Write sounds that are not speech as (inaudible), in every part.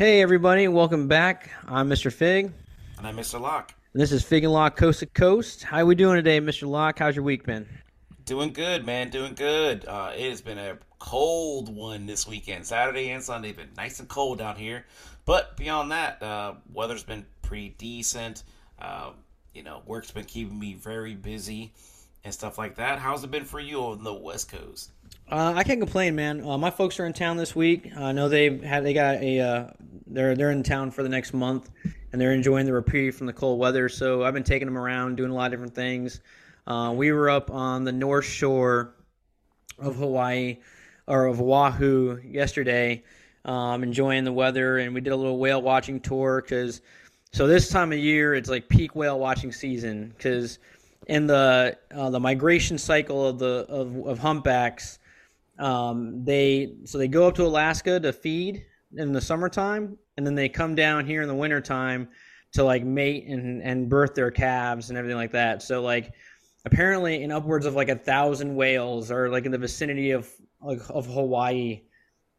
Hey, everybody, welcome back. I'm Mr. Fig. And I'm Mr. Locke. And this is Fig and Locke Coast to Coast. How are we doing today, Mr. Locke? How's your week been? Doing good, man. Doing good. Uh, it has been a cold one this weekend. Saturday and Sunday been nice and cold down here. But beyond that, uh, weather's been pretty decent. Uh, you know, work's been keeping me very busy and stuff like that. How's it been for you on the West Coast? Uh, I can't complain, man. Uh, my folks are in town this week. I know they had they got a uh, they're they're in town for the next month, and they're enjoying the reprieve from the cold weather. So I've been taking them around, doing a lot of different things. Uh, we were up on the north shore of Hawaii or of Oahu yesterday, um, enjoying the weather, and we did a little whale watching tour because so this time of year it's like peak whale watching season because in the uh, the migration cycle of the of, of humpbacks um, they so they go up to Alaska to feed in the summertime, and then they come down here in the wintertime to like mate and and birth their calves and everything like that. So like apparently in upwards of like a thousand whales are like in the vicinity of like of Hawaii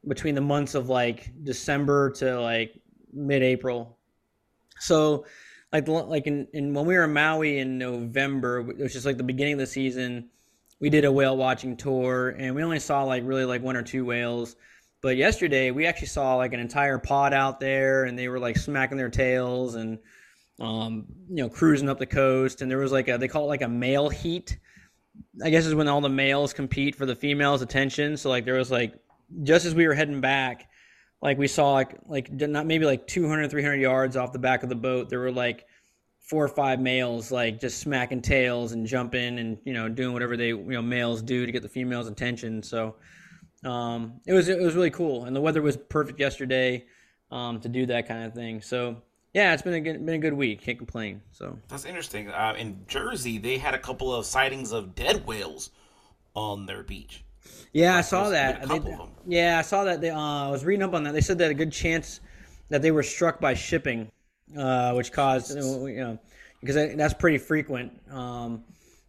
between the months of like December to like mid-April. So like like in, in when we were in Maui in November, which is like the beginning of the season, we did a whale watching tour and we only saw like really like one or two whales. But yesterday we actually saw like an entire pod out there and they were like smacking their tails and um, you know cruising up the coast and there was like a they call it like a male heat. I guess is when all the males compete for the females' attention. So like there was like just as we were heading back, like we saw like like not maybe like 200 300 yards off the back of the boat there were like four or five males like just smacking tails and jumping and you know doing whatever they you know males do to get the females' attention. So um, it was it was really cool, and the weather was perfect yesterday um, to do that kind of thing. So yeah, it's been a good, been a good week. Can't complain. So that's interesting. Uh, in Jersey, they had a couple of sightings of dead whales on their beach. Yeah, I saw that. They, yeah, I saw that. They, uh, I was reading up on that. They said that a good chance that they were struck by shipping uh, which caused you know because that's pretty frequent. Um,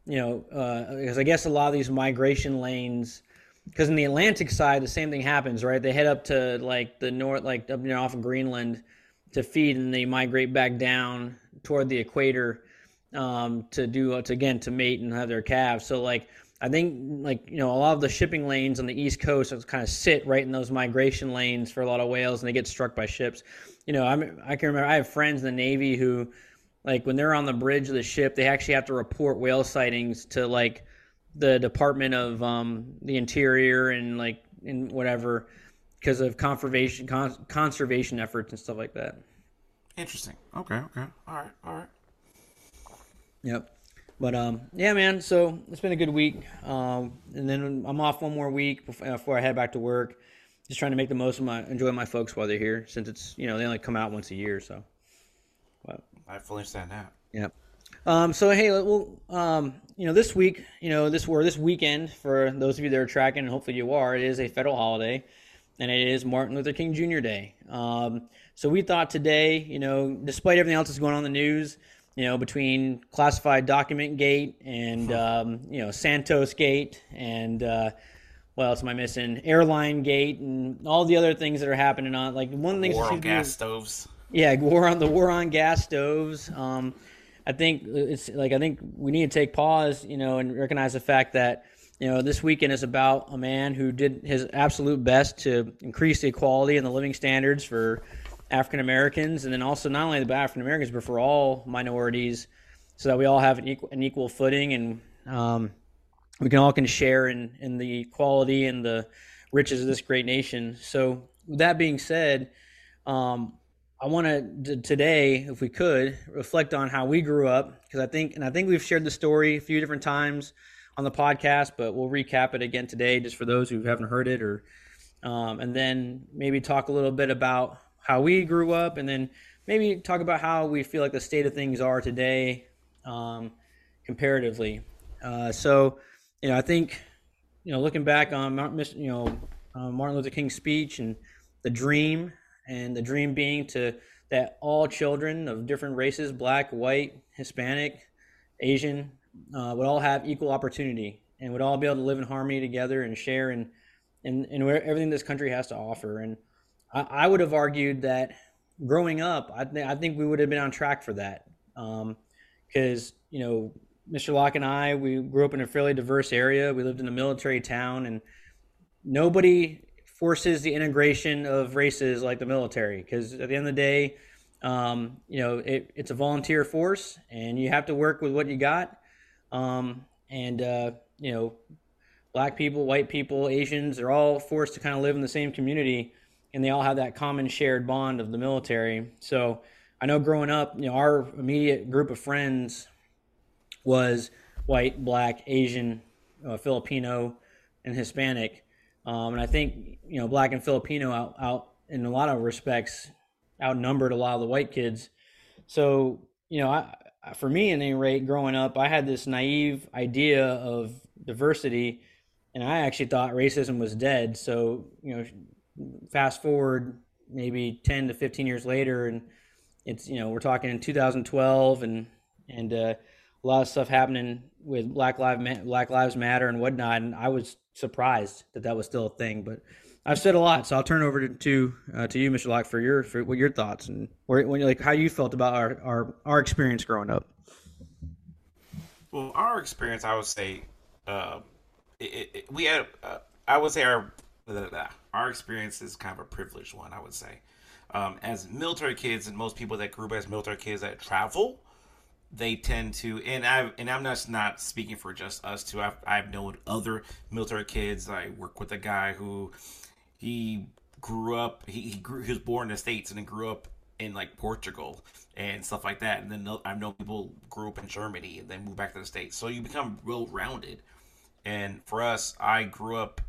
you know, uh, because I guess a lot of these migration lanes, because in the Atlantic side, the same thing happens, right? They head up to like the north, like up near off of Greenland, to feed, and they migrate back down toward the equator um, to do to again to mate and have their calves. So like. I think like you know a lot of the shipping lanes on the east coast kind of sit right in those migration lanes for a lot of whales, and they get struck by ships you know, I'm, I can remember I have friends in the Navy who, like, when they're on the bridge of the ship, they actually have to report whale sightings to like the Department of um, the Interior and like in whatever because of conservation con- conservation efforts and stuff like that. Interesting. Okay. Okay. All right. All right. Yep. But um, yeah, man. So it's been a good week. Um, and then I'm off one more week before, before I head back to work just trying to make the most of my enjoy my folks while they're here since it's you know they only come out once a year so. But i fully understand that. Yep. Um, so hey well um, you know this week you know this or this weekend for those of you that are tracking and hopefully you are it is a federal holiday and it is martin luther king jr day. Um, so we thought today you know despite everything else that's going on in the news you know between classified document gate and um, you know santos gate and uh, what else am I missing? Airline Gate and all the other things that are happening on like one thing. War on gas stoves. Yeah, (laughs) war on the war on gas stoves. Um, I think it's like I think we need to take pause, you know, and recognize the fact that you know this weekend is about a man who did his absolute best to increase the equality and the living standards for African Americans, and then also not only the African Americans but for all minorities, so that we all have an equal, an equal footing and um, we can all can share in in the quality and the riches of this great nation. So, with that being said, um, I want to today, if we could, reflect on how we grew up because I think, and I think we've shared the story a few different times on the podcast, but we'll recap it again today, just for those who haven't heard it, or um, and then maybe talk a little bit about how we grew up, and then maybe talk about how we feel like the state of things are today, um, comparatively. Uh, so you know, I think, you know, looking back on you know uh, Martin Luther King's speech and the dream, and the dream being to that all children of different races, black, white, Hispanic, Asian, uh, would all have equal opportunity and would all be able to live in harmony together and share and and, and everything this country has to offer. And I, I would have argued that growing up, I, th- I think we would have been on track for that. Because, um, you know, Mr. Locke and I, we grew up in a fairly diverse area. We lived in a military town, and nobody forces the integration of races like the military. Because at the end of the day, um, you know, it, it's a volunteer force, and you have to work with what you got. Um, and uh, you know, black people, white people, Asians, they're all forced to kind of live in the same community and they all have that common shared bond of the military. So I know growing up, you know, our immediate group of friends was white, black, Asian, uh, Filipino, and Hispanic. Um, and I think you know, black and Filipino out, out in a lot of respects outnumbered a lot of the white kids. So you know, I, for me, at any rate, growing up, I had this naive idea of diversity, and I actually thought racism was dead. So you know, fast forward maybe 10 to 15 years later and it's you know we're talking in 2012 and and uh, a lot of stuff happening with black lives black lives matter and whatnot and i was surprised that that was still a thing but i've said a lot so i'll turn over to to, uh, to you mr locke for your for what your thoughts and where, when like how you felt about our, our our experience growing up well our experience i would say uh, it, it, we had uh, i would say our our experience is kind of a privileged one, I would say. Um, as military kids and most people that grew up as military kids that travel, they tend to, and I and I'm just not speaking for just us too. I've I've known other military kids. I work with a guy who he grew up. He he, grew, he was born in the states and then grew up in like Portugal and stuff like that. And then I've known people grew up in Germany and then moved back to the states. So you become real rounded. And for us, I grew up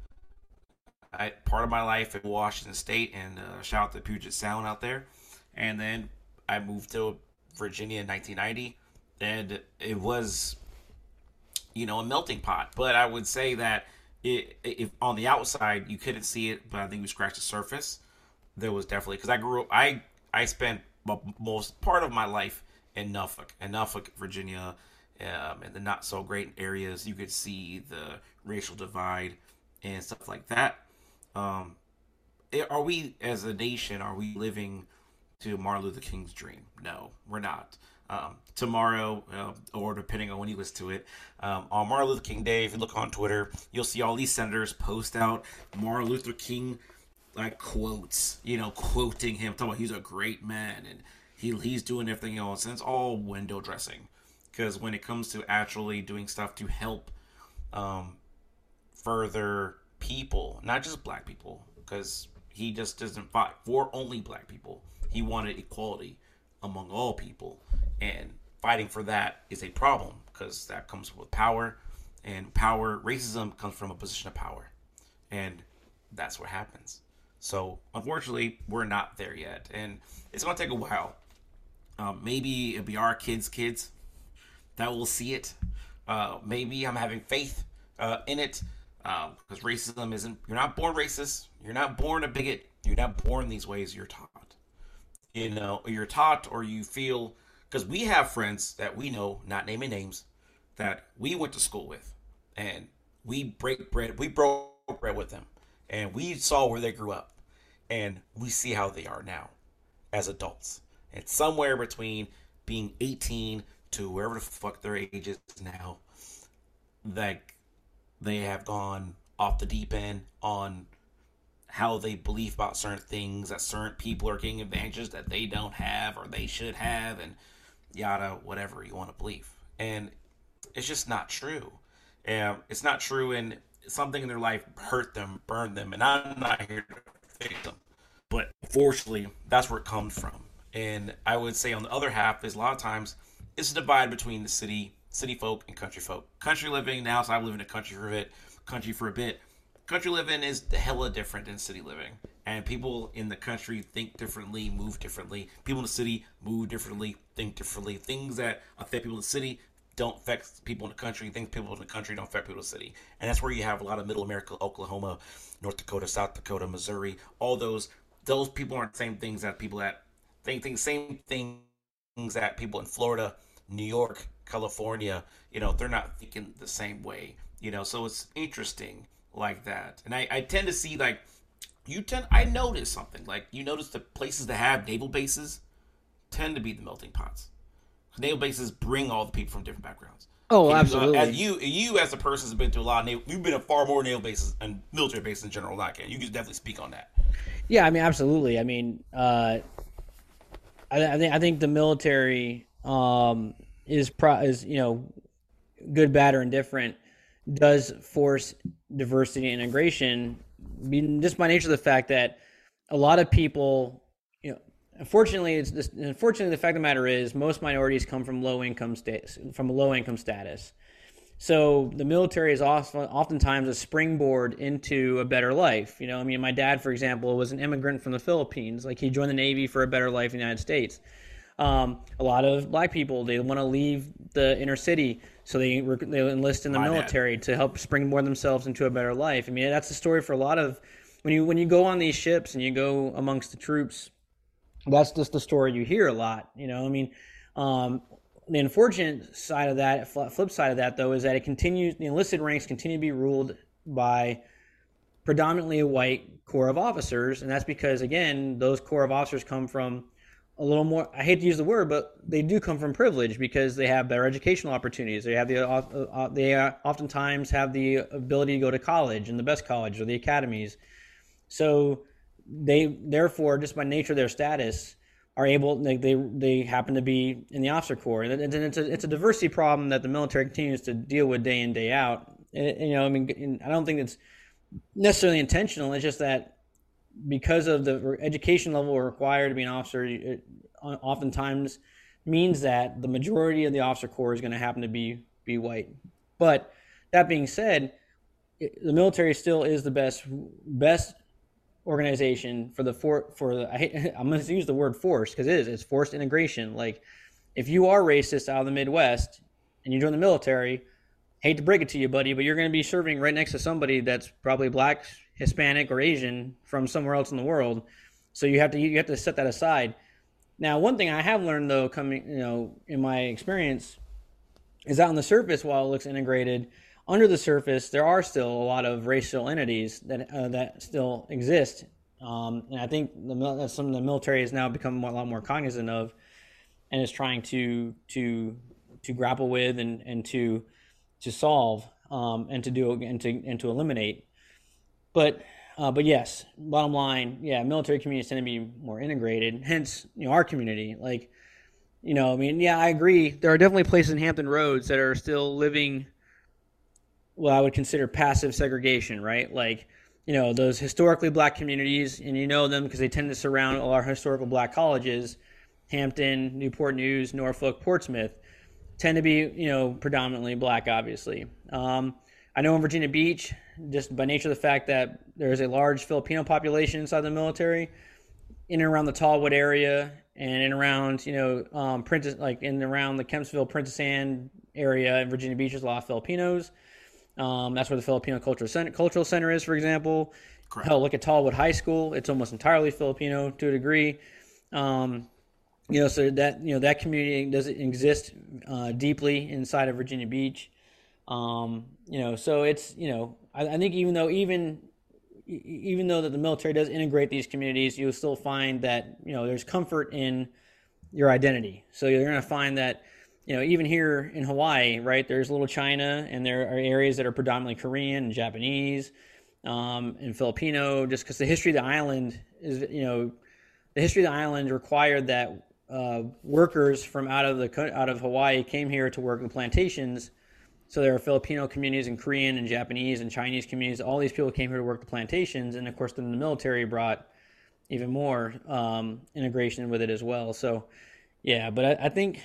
I, part of my life in Washington State, and uh, shout out to Puget Sound out there. And then I moved to Virginia in 1990, and it was, you know, a melting pot. But I would say that it, if on the outside you couldn't see it, but I think we scratched the surface. There was definitely because I grew up. I I spent most part of my life in Norfolk, in Norfolk, Virginia, um, in the not so great areas. You could see the racial divide and stuff like that. Um, are we as a nation are we living to Martin Luther King's dream? No, we're not. Um, tomorrow, uh, or depending on when you listen to it, um, on Martin Luther King Day, if you look on Twitter, you'll see all these senators post out Martin Luther King like quotes, you know, quoting him, talking about he's a great man and he he's doing everything else, and it's all window dressing. Because when it comes to actually doing stuff to help um, further people, not just black people, because he just doesn't fight for only black people. He wanted equality among all people, and fighting for that is a problem because that comes with power, and power racism comes from a position of power, and that's what happens. So unfortunately, we're not there yet, and it's gonna take a while. Um, maybe it'll be our kids' kids that will see it. Uh, maybe I'm having faith uh, in it because um, racism isn't you're not born racist you're not born a bigot you're not born these ways you're taught you know you're taught or you feel because we have friends that we know not naming names that we went to school with. And we break bread we broke bread with them. And we saw where they grew up. And we see how they are now as adults. And somewhere between being 18 to wherever the fuck their age is now like they have gone off the deep end on how they believe about certain things that certain people are getting advantages that they don't have or they should have. And yada whatever you want to believe and it's just not true and it's not true and something in their life hurt them burned them and i'm not here to fix them but fortunately that's where it comes from and i would say on the other half is a lot of times it's a divide between the city city folk and country folk. Country living now, so I live in a country for a bit. Country for a bit. Country living is hella different than city living, and people in the country think differently, move differently. People in the city move differently, think differently. Things that affect people in the city don't affect people in the country. Things people in the country don't affect people in the city, and that's where you have a lot of Middle America, Oklahoma, North Dakota, South Dakota, Missouri. All those those people aren't the same things that people that think things same things that people in Florida, New York, California, you know, they're not thinking the same way, you know, so it's interesting like that. And I, I tend to see like you tend I noticed something like you notice the places that have naval bases tend to be the melting pots. Naval bases bring all the people from different backgrounds. Oh, You, uh, absolutely. as you, you as a person has been to a lot of naval. You've been to far more naval bases and military bases in general. I can. You can definitely speak on that. Yeah, I mean, absolutely. I mean, uh, I, I think I think the military um, is pro- is you know good, bad, or indifferent does force diversity and integration, being just by nature of the fact that a lot of people, you know, unfortunately, it's just, unfortunately the fact of the matter is most minorities come from low income status from a low income status. So the military is often, oftentimes a springboard into a better life. You know, I mean, my dad, for example, was an immigrant from the Philippines. Like he joined the Navy for a better life in the United States. Um, a lot of black people they want to leave the inner city, so they they enlist in the My military to help springboard themselves into a better life. I mean, that's the story for a lot of when you when you go on these ships and you go amongst the troops that's just the story you hear a lot. You know, I mean, um, the unfortunate side of that, flip side of that, though, is that it continues. The enlisted ranks continue to be ruled by predominantly a white corps of officers, and that's because again, those corps of officers come from a little more. I hate to use the word, but they do come from privilege because they have better educational opportunities. They have the uh, uh, they uh, oftentimes have the ability to go to college and the best college or the academies. So they therefore just by nature of their status are able they they, they happen to be in the officer corps and it's, it's a it's a diversity problem that the military continues to deal with day in day out and, you know i mean i don't think it's necessarily intentional it's just that because of the education level required to be an officer it oftentimes means that the majority of the officer corps is going to happen to be be white but that being said it- the military still is the best best organization for the for for the I (laughs) I'm going to use the word force because it is it's forced integration. Like if you are racist out of the Midwest and you join the military, hate to break it to you, buddy, but you're going to be serving right next to somebody that's probably black, Hispanic, or Asian from somewhere else in the world. So you have to you have to set that aside. Now, one thing I have learned though, coming you know in my experience, is that on the surface, while it looks integrated, under the surface, there are still a lot of racial entities that uh, that still exist, um, and I think the, something the military has now become a lot more cognizant of, and is trying to to to grapple with and, and to to solve um, and to do and to and to eliminate. But uh, but yes, bottom line, yeah, military communities tend to be more integrated. Hence, you know, our community, like, you know, I mean, yeah, I agree. There are definitely places in Hampton Roads that are still living well, I would consider passive segregation, right? Like, you know, those historically black communities, and you know them because they tend to surround all our historical black colleges, Hampton, Newport News, Norfolk, Portsmouth, tend to be, you know, predominantly black, obviously. Um, I know in Virginia Beach, just by nature of the fact that there is a large Filipino population inside the military, in and around the Tallwood area and in and around, you know, um, Princess, like in and around the Kempsville, Princess Anne area in Virginia Beach, there's a lot of Filipinos. Um, that's where the Filipino Cultural Center, Cultural Center is, for example. Correct. Hell, look at Tallwood High School; it's almost entirely Filipino to a degree. Um, you know, so that you know that community doesn't exist uh, deeply inside of Virginia Beach. Um, you know, so it's you know, I, I think even though even even though that the military does integrate these communities, you'll still find that you know there's comfort in your identity. So you're going to find that you know even here in Hawaii, right? There's little China, and there are areas that are predominantly Korean and Japanese um, and Filipino, just because the history of the island is you know the history of the island required that uh, workers from out of the out of Hawaii came here to work in plantations. So there are Filipino communities and Korean and Japanese and Chinese communities. All these people came here to work the plantations, and of course, then the military brought even more um, integration with it as well. So, yeah, but I, I think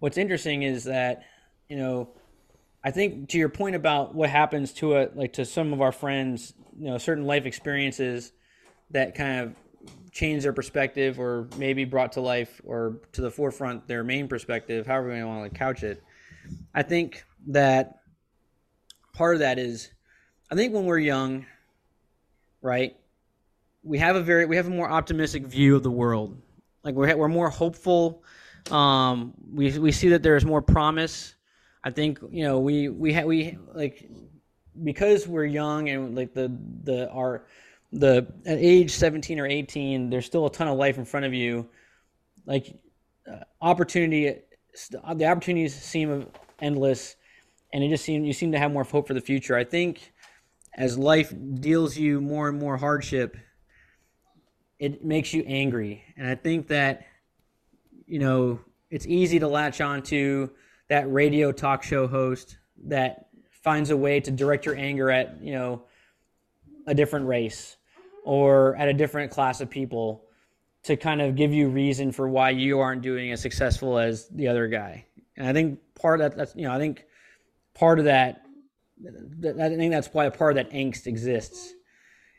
what's interesting is that you know, I think to your point about what happens to it, like to some of our friends, you know, certain life experiences that kind of change their perspective or maybe brought to life or to the forefront their main perspective, however we want to couch it. I think that part of that is, I think when we're young, right, we have a very we have a more optimistic view of the world. Like we're we're more hopeful. Um, we we see that there's more promise. I think you know we we ha- we like because we're young and like the the our the at age 17 or 18 there's still a ton of life in front of you like uh, opportunity the opportunities seem endless and it just seems you seem to have more hope for the future. I think as life deals you more and more hardship it makes you angry. And i think that you know it's easy to latch on to that radio talk show host that finds a way to direct your anger at you know a different race or at a different class of people to kind of give you reason for why you aren't doing as successful as the other guy. And I think part of that, that's, you know, I think part of that, I think that's why a part of that angst exists.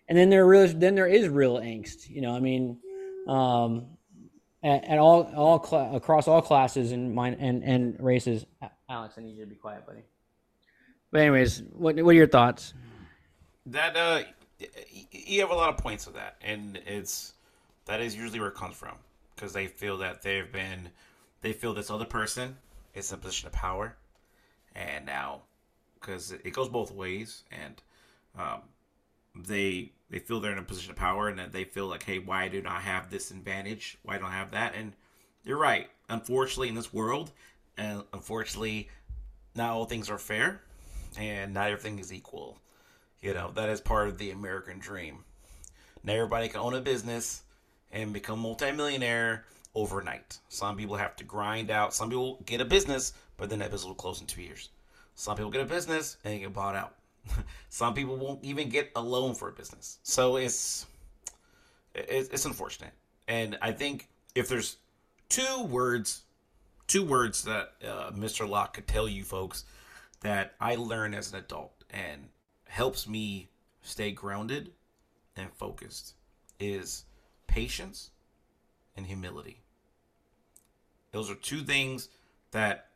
And then there really, then there is real angst, you know, I mean, um, at, at all, all cl- across all classes and mine and, and races. Alex, I need you to be quiet, buddy. But anyways, what, what are your thoughts? That, uh, you have a lot of points with that, and it's that is usually where it comes from because they feel that they've been they feel this other person is in a position of power, and now because it goes both ways, and um, they they feel they're in a position of power, and that they feel like, hey, why do I have this advantage? Why don't I have that? And you're right. Unfortunately, in this world, and unfortunately, not all things are fair, and not everything is equal. You know, that is part of the American dream. Now everybody can own a business and become multimillionaire overnight. Some people have to grind out. Some people get a business, but then that business will close in two years. Some people get a business and get bought out. (laughs) Some people won't even get a loan for a business. So it's it's unfortunate. And I think if there's two words, two words that uh, Mr. Locke could tell you folks that I learned as an adult, and helps me stay grounded and focused is patience and humility. Those are two things that,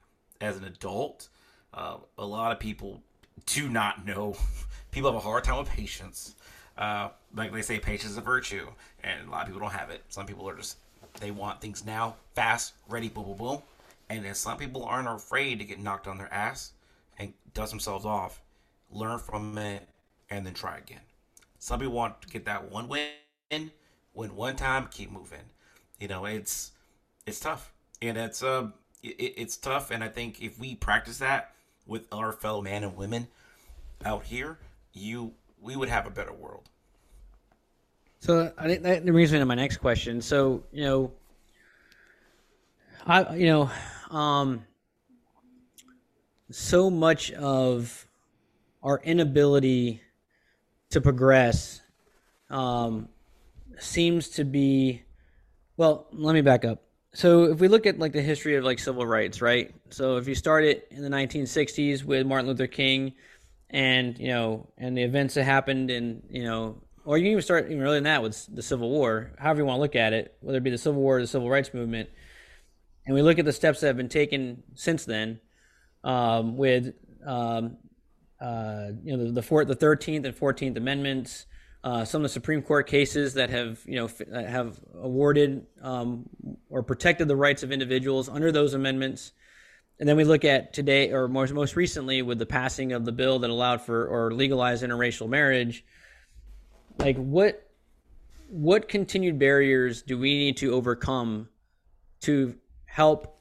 as an adult, uh, a lot of people do not know. (laughs) people have a hard time with patience. Uh, like they say, patience is a virtue, and a lot of people don't have it. Some people are just they want things now, fast, ready, boom, boom, boom. And then some people aren't afraid to get knocked on their ass and dust themselves off learn from it, and then try again. Some people want to get that one win, win one time, keep moving. You know, it's it's tough, and it's uh, it, it's tough. And I think if we practice that with our fellow men and women out here, you we would have a better world. So I think that brings me to my next question. So you know, I you know, um, so much of our inability to progress um, seems to be well let me back up. So if we look at like the history of like civil rights right? So if you start it in the 1960s with martin luther king and you know and the events that happened and you know or you can even start even earlier than that with the civil war however you want to look at it whether it be the civil war or the civil rights movement. And we look at the steps that have been taken since then um, with um, uh, you know, the, the, four, the 13th and 14th Amendments, uh, some of the Supreme Court cases that have, you know, f- have awarded um, or protected the rights of individuals under those amendments. And then we look at today, or most, most recently, with the passing of the bill that allowed for or legalized interracial marriage. Like, what what continued barriers do we need to overcome to help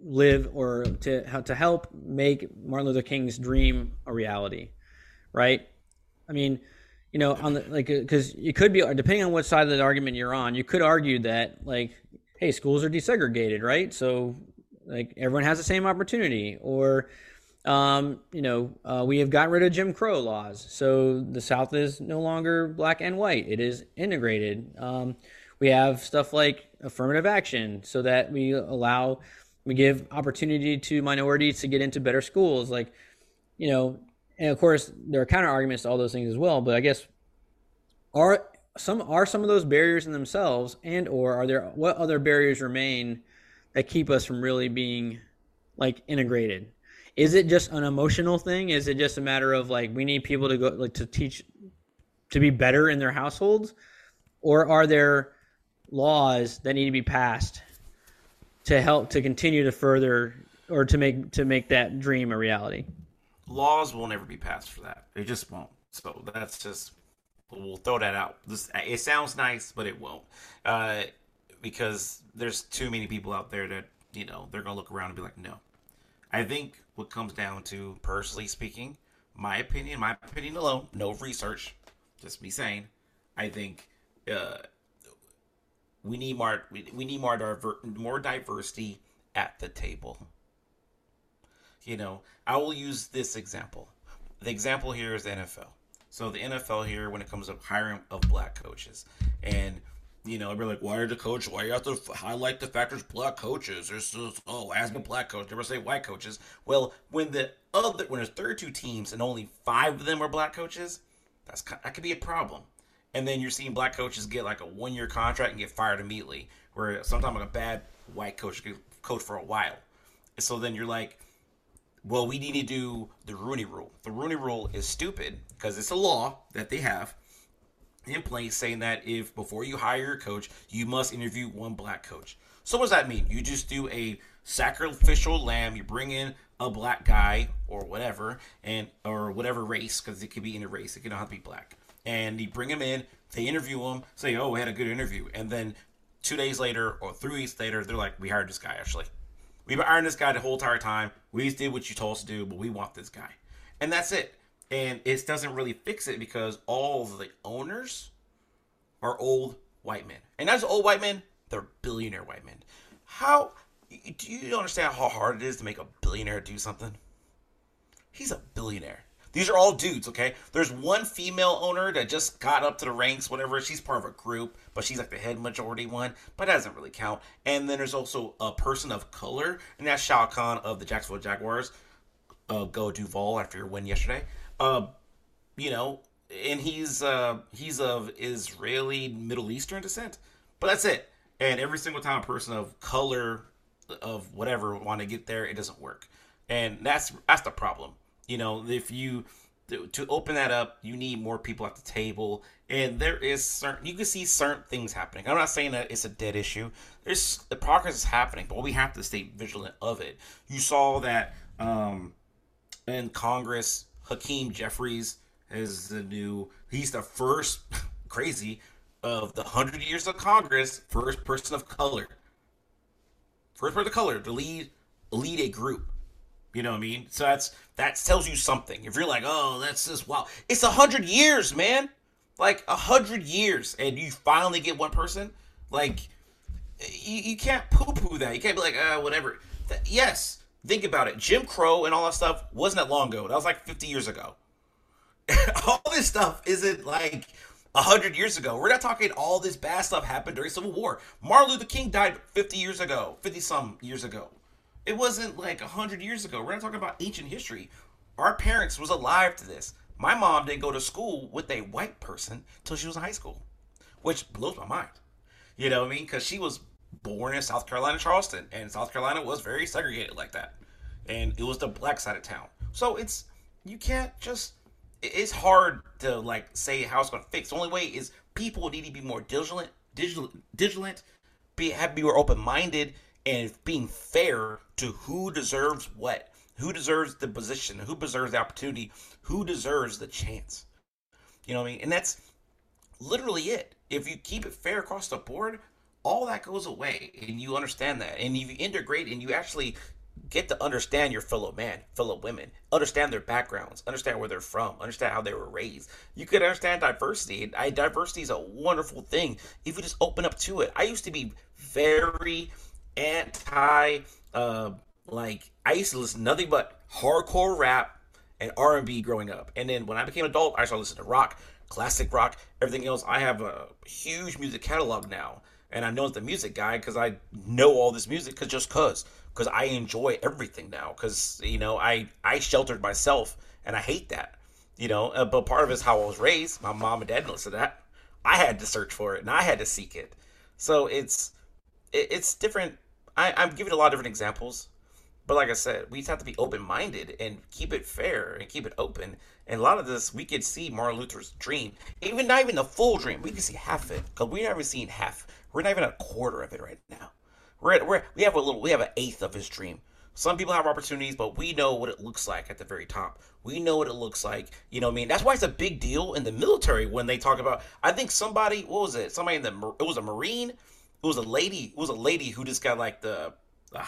live or to to help make Martin Luther King's dream a reality, right? I mean, you know, on the like because you could be depending on what side of the argument you're on, you could argue that like, hey, schools are desegregated, right? So like everyone has the same opportunity, or um, you know, uh, we have gotten rid of Jim Crow laws, so the South is no longer black and white; it is integrated. Um, we have stuff like affirmative action, so that we allow we give opportunity to minorities to get into better schools. Like, you know, and of course there are counter arguments to all those things as well. But I guess are some are some of those barriers in themselves, and or are there what other barriers remain that keep us from really being like integrated? Is it just an emotional thing? Is it just a matter of like we need people to go like to teach to be better in their households, or are there laws that need to be passed to help to continue to further or to make to make that dream a reality. Laws will never be passed for that. They just won't. So that's just We'll throw that out. This, it sounds nice, but it won't, uh, because there's too many people out there that you know they're gonna look around and be like, no. I think what comes down to, personally speaking, my opinion, my opinion alone, no research, just me saying, I think uh, we need more we, we need more diver- more diversity at the table. You know, I will use this example. The example here is the NFL. So the NFL here, when it comes to hiring of black coaches, and you know, everybody like, why are the coach? Why you have to highlight the factors black coaches? There's just, oh, as a black coach, never say white coaches. Well, when the other when there's 32 teams and only five of them are black coaches, that's that could be a problem. And then you're seeing black coaches get like a one year contract and get fired immediately, where sometimes like a bad white coach could coach for a while. So then you're like, well, we need to do the Rooney Rule. The Rooney Rule is stupid because it's a law that they have in place saying that if before you hire a coach, you must interview one black coach. So what does that mean? You just do a sacrificial lamb. You bring in a black guy or whatever, and or whatever race, because it could be any race. It could not be black. And you bring him in. They interview him. Say, oh, we had a good interview, and then two days later or three weeks later, they're like, we hired this guy actually. We've been ironing this guy the whole entire time. We just did what you told us to do, but we want this guy. And that's it. And it doesn't really fix it because all the owners are old white men. And as old white men, they're billionaire white men. How do you understand how hard it is to make a billionaire do something? He's a billionaire. These are all dudes, okay? There's one female owner that just got up to the ranks, whatever. She's part of a group, but she's like the head majority one, but that doesn't really count. And then there's also a person of color, and that's Shad Khan of the Jacksonville Jaguars. Uh, go Duval after your win yesterday. Uh, you know, and he's uh, he's of Israeli Middle Eastern descent, but that's it. And every single time a person of color of whatever want to get there, it doesn't work, and that's that's the problem you know, if you to open that up, you need more people at the table, and there is certain you can see certain things happening. I'm not saying that it's a dead issue. There's the progress is happening, but we have to stay vigilant of it. You saw that um, in Congress, Hakeem Jeffries is the new. He's the first (laughs) crazy of the hundred years of Congress, first person of color, first person of color to lead lead a group. You know what I mean? So that's that tells you something. If you're like, oh, that's just wow, it's a hundred years, man. Like a hundred years, and you finally get one person. Like you, you can't poo poo that. You can't be like, uh, whatever. yes, think about it. Jim Crow and all that stuff wasn't that long ago. That was like 50 years ago. (laughs) all this stuff isn't like a hundred years ago. We're not talking all this bad stuff happened during Civil War. Martin Luther King died 50 years ago, 50 some years ago. It wasn't like 100 years ago. We're not talking about ancient history. Our parents was alive to this. My mom didn't go to school with a white person till she was in high school, which blows my mind. You know what I mean? Because she was born in South Carolina, Charleston, and South Carolina was very segregated like that. And it was the black side of town. So it's, you can't just, it's hard to like say how it's going to fix. The only way is people need to be more diligent, digital, vigilant, be, have, be more open minded, and being fair to who deserves what, who deserves the position, who deserves the opportunity, who deserves the chance. You know what I mean? And that's literally it. If you keep it fair across the board, all that goes away and you understand that. And you integrate and you actually get to understand your fellow man, fellow women, understand their backgrounds, understand where they're from, understand how they were raised. You could understand diversity. Diversity is a wonderful thing if you just open up to it. I used to be very anti uh, like I used to listen nothing but hardcore rap and R and B growing up. And then when I became adult, I started listening to rock, classic rock, everything else. I have a huge music catalog now. And I know the music guy because I know all this music cause just cause because I enjoy everything now because you know I I sheltered myself and I hate that you know uh, but part of it is how I was raised my mom and dad didn't listen to that I had to search for it and I had to seek it so it's it, it's different I, I'm giving a lot of different examples, but like I said, we just have to be open minded and keep it fair and keep it open. And a lot of this, we could see Martin Luther's dream, even not even the full dream. We can see half of it because we haven't seen half. We're not even a quarter of it right now. We're, at, we're we have a little, we have an eighth of his dream. Some people have opportunities, but we know what it looks like at the very top. We know what it looks like. You know what I mean? That's why it's a big deal in the military when they talk about. I think somebody, what was it? Somebody in the, it was a Marine. It was a lady. It was a lady who just got like the,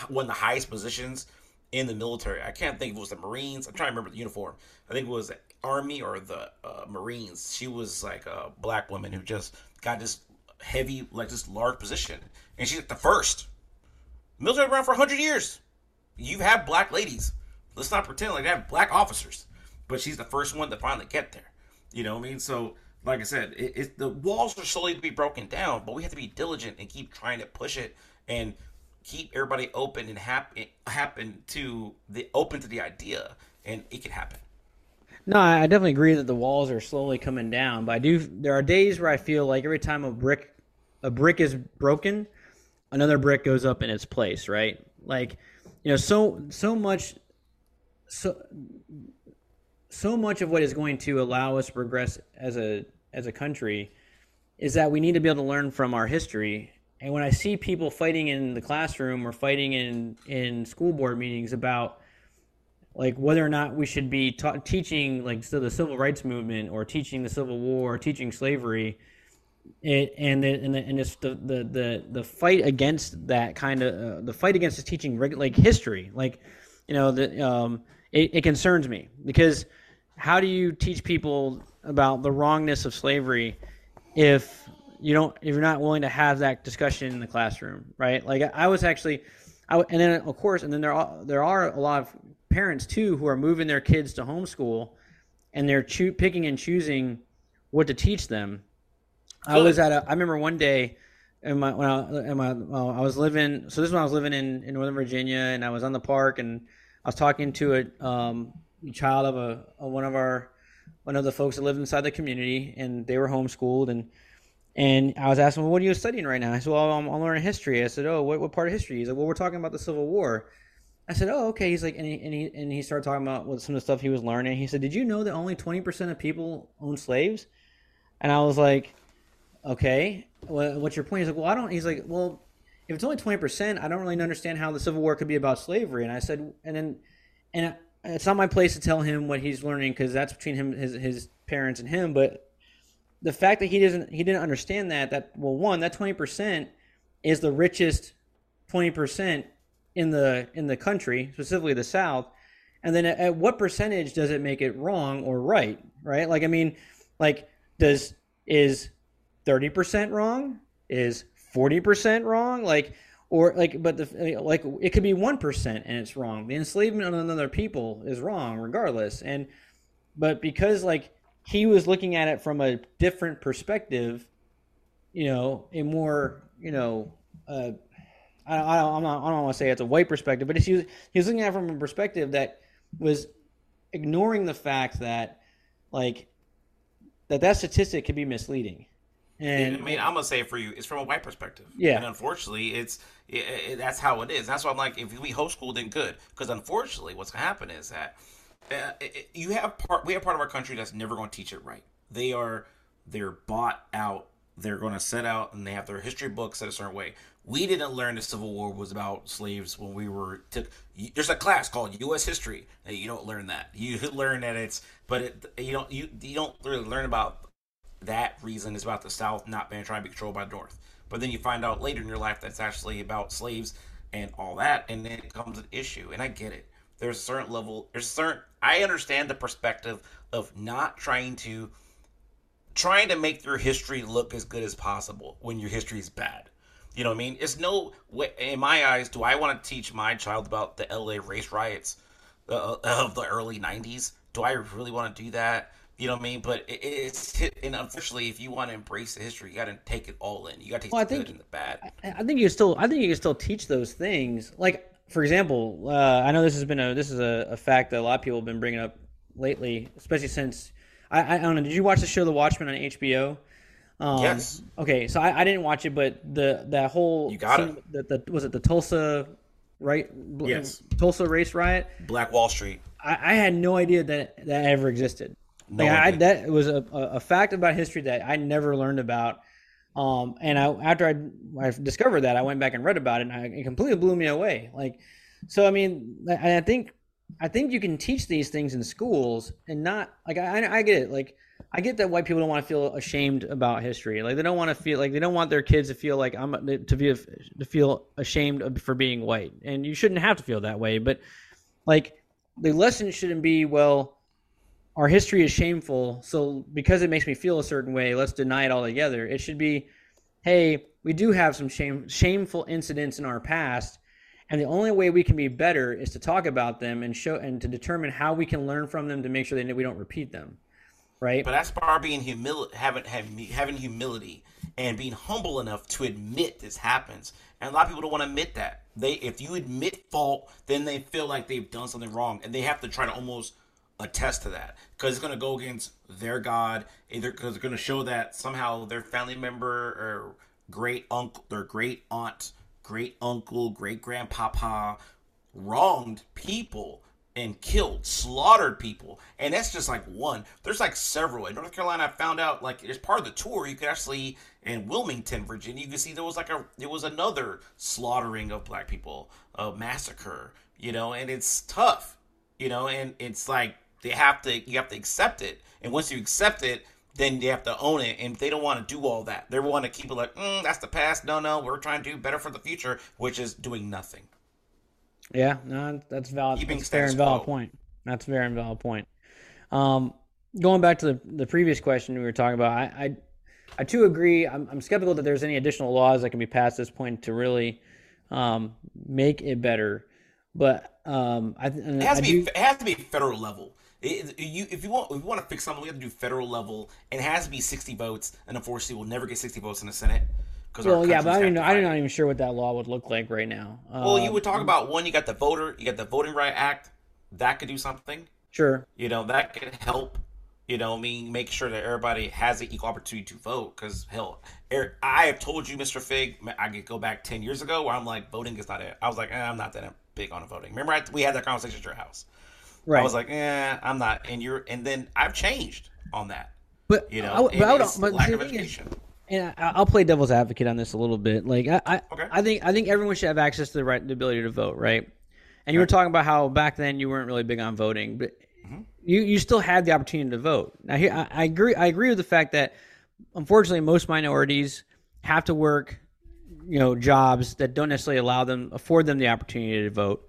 one of the highest positions in the military. I can't think if it was the Marines. I'm trying to remember the uniform. I think it was the Army or the uh, Marines. She was like a black woman who just got this heavy, like this large position, and she's the first. Military around for 100 years you have had black ladies. Let's not pretend like they have black officers. But she's the first one to finally get there. You know what I mean? So, like I said, it, it, the walls are slowly to be broken down, but we have to be diligent and keep trying to push it and keep everybody open and happy happen to the open to the idea, and it can happen. No, I definitely agree that the walls are slowly coming down, but I do. There are days where I feel like every time a brick, a brick is broken, another brick goes up in its place. Right? Like you know, so so much, so so much of what is going to allow us to progress as a as a country is that we need to be able to learn from our history. And when I see people fighting in the classroom or fighting in in school board meetings about like whether or not we should be ta- teaching like so the civil rights movement or teaching the Civil War or teaching slavery, it and the and, the, and this, the, the the the fight against that kind of uh, the fight against teaching reg- like history like you know the um it, it concerns me because how do you teach people about the wrongness of slavery if you don't if you're not willing to have that discussion in the classroom right like i was actually I, and then of course and then there are there are a lot of parents too who are moving their kids to homeschool and they're choo- picking and choosing what to teach them I was at a. I remember one day, in my when I in my well, I was living. So this is when I was living in, in Northern Virginia, and I was on the park, and I was talking to a um, child of a, one of our one of the folks that lived inside the community, and they were homeschooled, and and I was asking, well, what are you studying right now? I said, well, I'm, I'm learning history. I said, oh, what, what part of history? He's like, well, we're talking about the Civil War. I said, oh, okay. He's like, and he, and he, and he started talking about what, some of the stuff he was learning. He said, did you know that only 20% of people own slaves? And I was like, okay, what's your point? He's like, well, I don't. He's like, well, if it's only twenty percent, I don't really understand how the Civil War could be about slavery. And I said, and then, and it's not my place to tell him what he's learning because that's between him, his his parents, and him. But the fact that he doesn't, he didn't understand that. That well, one, that twenty percent is the richest twenty percent in the in the country, specifically the South. And then at, at what percentage does it make it wrong or right? Right? Like, I mean, like, does is 30% wrong? Is 40% wrong? Like, or like, but the like, it could be 1% and it's wrong. The enslavement of another people is wrong regardless. And, but because like he was looking at it from a different perspective, you know, a more, you know, uh, I, I, I'm not, I don't want to say it's a white perspective, but he was, he was looking at it from a perspective that was ignoring the fact that, like, that that statistic could be misleading. And I mean, I'm gonna say it for you, it's from a white perspective. Yeah. And unfortunately, it's it, it, that's how it is. That's why I'm like, if we homeschool, then good. Because unfortunately, what's gonna happen is that uh, it, you have part. We have part of our country that's never going to teach it right. They are they're bought out. They're going to set out and they have their history books set a certain way. We didn't learn the Civil War was about slaves when we were took. There's a class called U.S. History, you don't learn that. You (laughs) learn that it's, but it, you don't you you don't really learn about that reason is about the South not being trying to be controlled by the North. But then you find out later in your life that's actually about slaves and all that, and then it becomes an issue. And I get it. There's a certain level. There's certain. I understand the perspective of not trying to trying to make your history look as good as possible when your history is bad. You know what I mean? It's no way, in my eyes, do I want to teach my child about the LA race riots uh, of the early 90s? Do I really want to do that? You know what I mean? But it, it's and unfortunately, if you want to embrace the history, you got to take it all in. You got to take well, the I think, good and the bad. I, think you still, I think you can still teach those things. Like for example, uh, I know this has been a this is a, a, fact that a lot of people have been bringing up lately, especially since I, I don't know. Did you watch the show The Watchmen on HBO? Um, yes. Okay, so I, I, didn't watch it, but the that whole you got scene, it. The, the, was it the Tulsa right? Yes. Tulsa race riot. Black Wall Street. I, I had no idea that that ever existed. No like I, that was a, a fact about history that I never learned about. Um, and I, after I, I discovered that, I went back and read about it, and I, it completely blew me away. Like, So I mean, I, I think I think you can teach these things in schools and not like I I get it like I get that white people don't want to feel ashamed about history. Like they don't want to feel like they don't want their kids to feel like I'm to be to feel ashamed for being white. And you shouldn't have to feel that way. But like the lesson shouldn't be well, our history is shameful, so because it makes me feel a certain way, let's deny it altogether. It should be, hey, we do have some shame shameful incidents in our past, and the only way we can be better is to talk about them and show and to determine how we can learn from them to make sure that we don't repeat them right? But that's part being humility, having, having having humility and being humble enough to admit this happens. And a lot of people don't want to admit that. They, if you admit fault, then they feel like they've done something wrong, and they have to try to almost attest to that because it's going to go against their God. Either because it's going to show that somehow their family member or great uncle, their great aunt, great uncle, great grandpapa wronged people and killed, slaughtered people. And that's just like one. There's like several. In North Carolina, I found out like as part of the tour, you could actually in Wilmington, Virginia, you can see there was like a there was another slaughtering of black people, a massacre, you know, and it's tough, you know, and it's like they have to you have to accept it. And once you accept it, then you have to own it. And they don't want to do all that. They want to keep it like, mm, that's the past. No, no, we're trying to do better for the future, which is doing nothing. Yeah, no, that's valid. Keeping that's fair and valid point. That's a very valid point. Um, going back to the, the previous question we were talking about, I I, I too agree. I'm, I'm skeptical that there's any additional laws that can be passed at this point to really um, make it better. But um, I, it has I to be do, it has to be federal level. It, you, if you want if you want to fix something, we have to do federal level, and it has to be 60 votes. And unfortunately, we'll never get 60 votes in the Senate. Well, yeah, but I don't know. I'm not even sure what that law would look like right now. Well, you would talk um, about one. You got the voter. You got the Voting Right Act. That could do something. Sure. You know that could help. You know, I mean, make sure that everybody has an equal opportunity to vote. Because hell, er, I have told you, Mr. Fig, I could go back ten years ago where I'm like, voting is not it. I was like, eh, I'm not that big on voting. Remember, I, we had that conversation at your house. Right. I was like, eh, I'm not. And you're, and then I've changed on that. But you know, I, but, I would, but lack of education. Is, and I'll play devil's advocate on this a little bit. Like I, I, okay. I think I think everyone should have access to the right, the ability to vote, right? And you were talking about how back then you weren't really big on voting, but mm-hmm. you you still had the opportunity to vote. Now here I, I agree I agree with the fact that unfortunately most minorities have to work, you know, jobs that don't necessarily allow them afford them the opportunity to vote,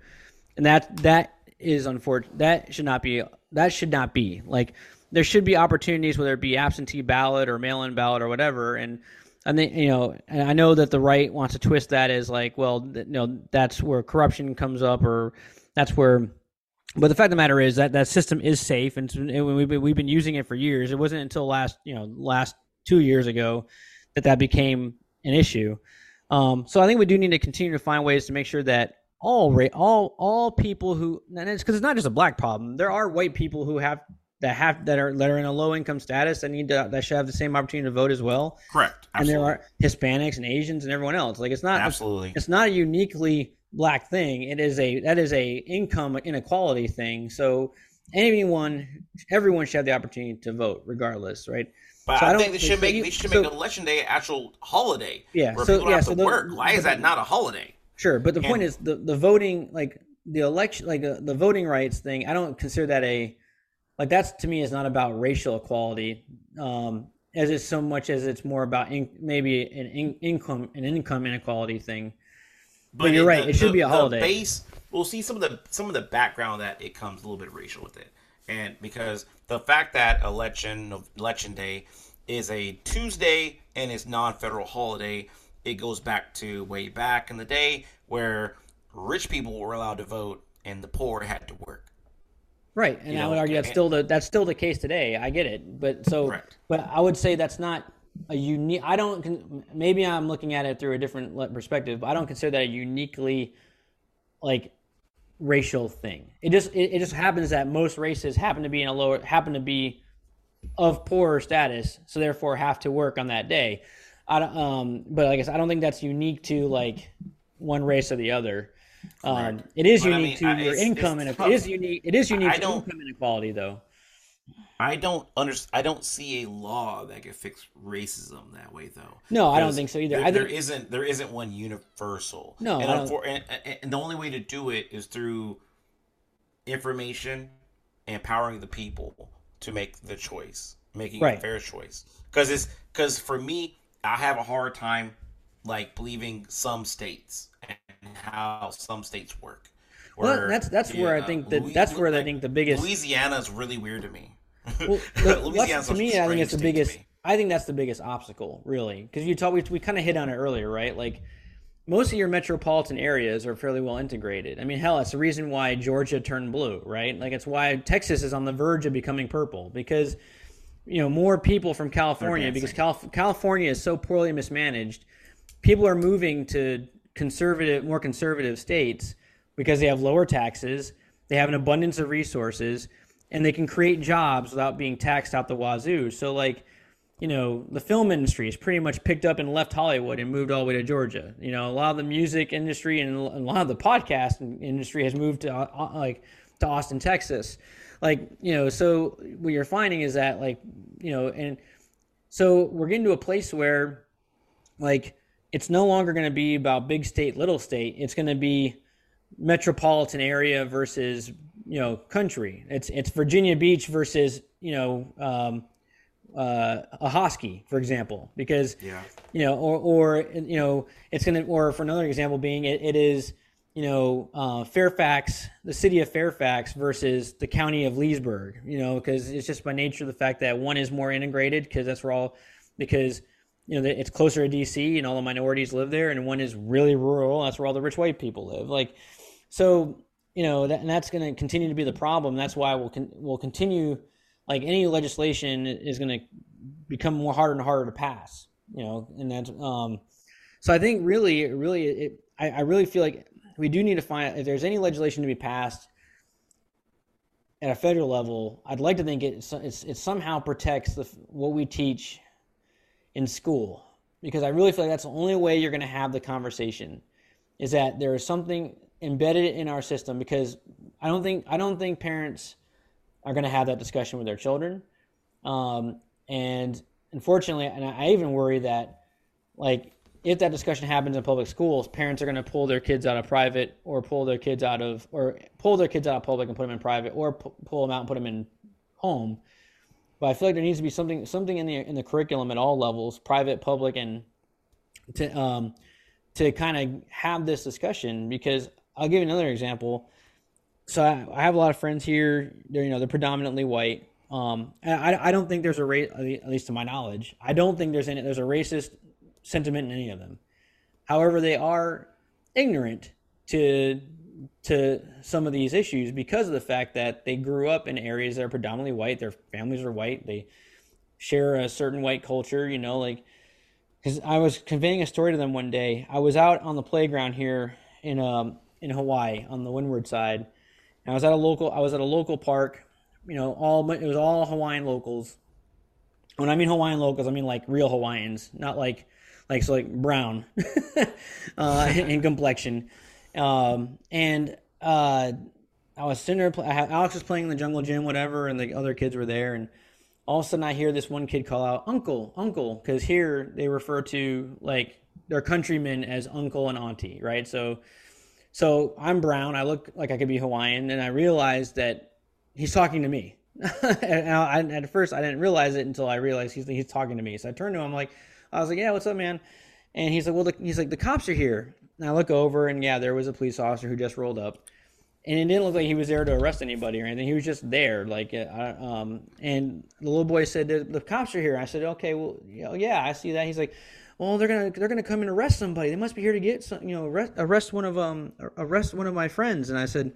and that that is unfortunate. That should not be. That should not be like there should be opportunities, whether it be absentee ballot or mail-in ballot or whatever. And I think you know, and I know that the right wants to twist that as like, well, you know, that's where corruption comes up, or that's where. But the fact of the matter is that that system is safe, and, we've been, we've been using it for years. It wasn't until last you know last two years ago that that became an issue. Um, so I think we do need to continue to find ways to make sure that all all all people who and it's because it's not just a black problem. There are white people who have that have that are that are in a low income status that need to that should have the same opportunity to vote as well. Correct. Absolutely. And there are Hispanics and Asians and everyone else. Like it's not absolutely it's not a uniquely black thing. It is a that is a income inequality thing. So anyone everyone should have the opportunity to vote regardless, right? But so I, I think they should make they should so, make election day an actual holiday. Yeah. Where so people yeah, have to so work. Why is that not a holiday? Sure, but the and, point is the the voting like the election like uh, the voting rights thing. I don't consider that a like that's to me is not about racial equality um, as it's so much as it's more about in, maybe an in, income an income inequality thing. But, but you're right; the, it should the, be a holiday. Base, we'll see some of the some of the background that it comes a little bit racial with it, and because the fact that election election day is a Tuesday and it's non-federal holiday, it goes back to way back in the day where rich people were allowed to vote and the poor had to work. Right, and I would argue that's still the that's still the case today. I get it, but so, Correct. but I would say that's not a unique. I don't. Maybe I'm looking at it through a different perspective. But I don't consider that a uniquely like racial thing. It just it, it just happens that most races happen to be in a lower happen to be of poorer status, so therefore have to work on that day. I um, but like I said, I don't think that's unique to like one race or the other. Um, it is but unique I mean, to your income, and it is unique. It is unique to income inequality, though. I don't understand. I don't see a law that could fix racism that way, though. No, I don't think so either. There, I there think, isn't. There isn't one universal. No, and, unfor- and, and- the only way to do it is through information, and empowering the people to make the choice, making Right. a fair choice. Because it's because for me, I have a hard time like believing some states and how some states work. Well, Where, that's that's where I think that that's where I think the biggest Louisiana is really weird to me. Well, (laughs) to me, I think it's the biggest. I think that's the biggest obstacle, really, because you talk. We, we kind of hit on it earlier, right? Like most of your metropolitan areas are fairly well integrated. I mean, hell, it's the reason why Georgia turned blue, right? Like it's why Texas is on the verge of becoming purple because you know more people from California because Calif- California is so poorly mismanaged. People are moving to conservative, more conservative states because they have lower taxes, they have an abundance of resources, and they can create jobs without being taxed out the wazoo. So, like, you know, the film industry is pretty much picked up and left Hollywood and moved all the way to Georgia. You know, a lot of the music industry and a lot of the podcast industry has moved to uh, like to Austin, Texas. Like, you know, so what you're finding is that like, you know, and so we're getting to a place where like it's no longer going to be about big state, little state. It's going to be metropolitan area versus you know country. It's it's Virginia Beach versus you know um, uh, a Hosky, for example, because Yeah. you know, or or you know, it's gonna, or for another example being, it, it is you know uh, Fairfax, the city of Fairfax versus the county of Leesburg, you know, because it's just by nature the fact that one is more integrated because that's where all because you know it's closer to DC and all the minorities live there, and one is really rural. That's where all the rich white people live. Like, so you know, that, and that's going to continue to be the problem. That's why we'll con- we'll continue like any legislation is going to become more harder and harder to pass. You know, and that's um. So I think really, really, it, I, I really feel like we do need to find if there's any legislation to be passed at a federal level. I'd like to think it it's, it somehow protects the what we teach in school because I really feel like that's the only way you're going to have the conversation is that there is something embedded in our system because I don't think I don't think parents are going to have that discussion with their children, um, and unfortunately, and I even worry that like if that discussion happens in public schools, parents are going to pull their kids out of private or pull their kids out of or pull their kids out of public and put them in private or pu- pull them out and put them in home. But I feel like there needs to be something something in the in the curriculum at all levels, private, public, and to um, to kind of have this discussion because I'll give you another example. So I, I have a lot of friends here. They're you know they're predominantly white. Um, I, I don't think there's a race, at least to my knowledge, I don't think there's any there's a racist sentiment in any of them. However, they are ignorant to to some of these issues because of the fact that they grew up in areas that are predominantly white. Their families are white. They share a certain white culture. You know, like because I was conveying a story to them one day. I was out on the playground here in um in Hawaii on the windward side. And I was at a local. I was at a local park. You know, all it was all Hawaiian locals. When I mean Hawaiian locals, I mean like real Hawaiians, not like like so like brown (laughs) uh, in complexion. Um, and uh, I was sitting there. Alex was playing in the jungle gym, whatever, and the other kids were there. And all of a sudden, I hear this one kid call out, "Uncle, Uncle," because here they refer to like their countrymen as uncle and auntie, right? So, so I'm brown. I look like I could be Hawaiian, and I realized that he's talking to me. (laughs) and I, at first, I didn't realize it until I realized he's he's talking to me. So I turned to him like, I was like, "Yeah, what's up, man?" And he's like, "Well, the, he's like, the cops are here." And I look over, and yeah, there was a police officer who just rolled up, and it didn't look like he was there to arrest anybody or anything. He was just there, like, uh, um. And the little boy said, "The, the cops are here." I said, "Okay, well, yeah, I see that." He's like, "Well, they're gonna they're gonna come and arrest somebody. They must be here to get some, you know, arrest, arrest one of um arrest one of my friends." And I said,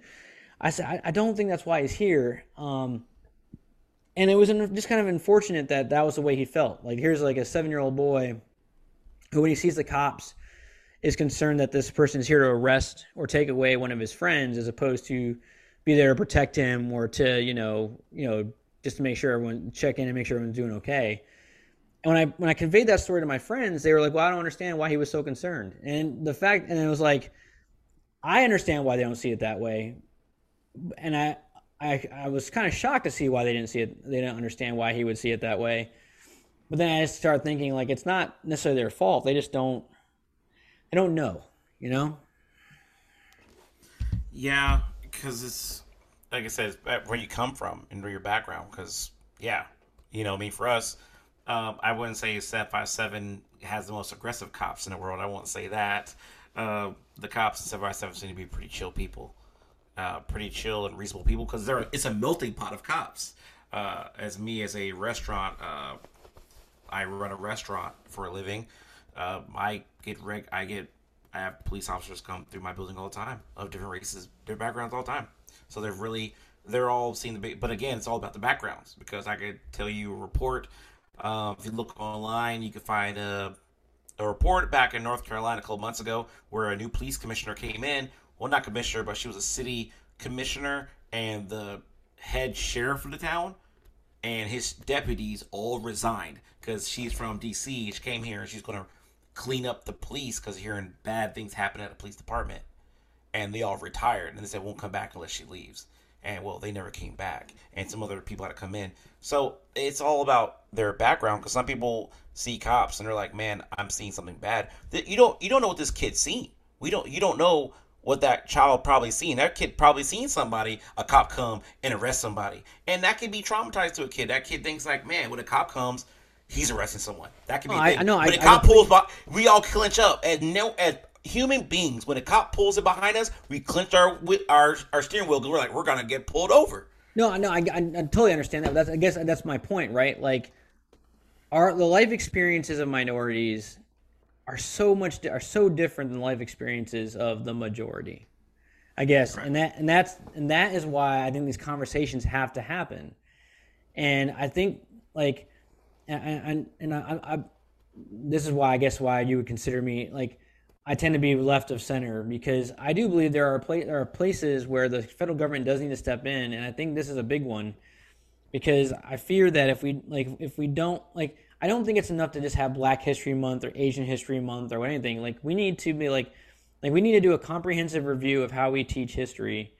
"I said I, I don't think that's why he's here." Um. And it was just kind of unfortunate that that was the way he felt. Like here's like a seven year old boy who, when he sees the cops, is concerned that this person is here to arrest or take away one of his friends, as opposed to be there to protect him or to you know you know just to make sure everyone check in and make sure everyone's doing okay. And when I when I conveyed that story to my friends, they were like, "Well, I don't understand why he was so concerned." And the fact, and it was like, I understand why they don't see it that way, and I I I was kind of shocked to see why they didn't see it. They didn't understand why he would see it that way. But then I just started thinking like it's not necessarily their fault. They just don't. They don't know. You know. Yeah, because it's like I said, where you come from and where your background. Because yeah, you know, I mean, for us, um, I wouldn't say Seven Five Seven has the most aggressive cops in the world. I won't say that. Uh, the cops in Seven Five Seven seem to be pretty chill people, uh, pretty chill and reasonable people because they're it's a melting pot of cops. Uh, as me as a restaurant, uh, I run a restaurant for a living. Uh, I get reg- I get I have police officers come through my building all the time of different races, their backgrounds all the time. So they're really they're all seeing the big. But again, it's all about the backgrounds because I could tell you a report. Um, if you look online, you can find a a report back in North Carolina a couple months ago where a new police commissioner came in. Well, not commissioner, but she was a city commissioner and the head sheriff of the town and his deputies all resigned because she's from DC. She came here and she's going to clean up the police because hearing bad things happen at the police department. And they all retired and they said won't come back unless she leaves. And well, they never came back. And some other people had to come in. So it's all about their background because some people see cops and they're like, "Man, I'm seeing something bad." That you don't you don't know what this kid's seen. We don't you don't know what that child probably seen. That kid probably seen somebody, a cop come and arrest somebody, and that can be traumatized to a kid. That kid thinks like, "Man, when a cop comes, he's arresting someone." That can be. Oh, I, I know. When I, a cop I, pulls, by, we all clench up. And no, as human beings, when a cop pulls it behind us, we clench our our our steering wheel because we're like, we're gonna get pulled over. No, no, I, I, I totally understand that. That's, I guess that's my point, right? Like, our the life experiences of minorities are so much are so different than life experiences of the majority. I guess, right. and that and that's and that is why I think these conversations have to happen. And I think like, and and, and I, I, this is why I guess why you would consider me like I tend to be left of center because I do believe there are pla- there are places where the federal government does need to step in, and I think this is a big one because I fear that if we like if we don't like I don't think it's enough to just have Black History Month or Asian History Month or anything. Like we need to be like like we need to do a comprehensive review of how we teach history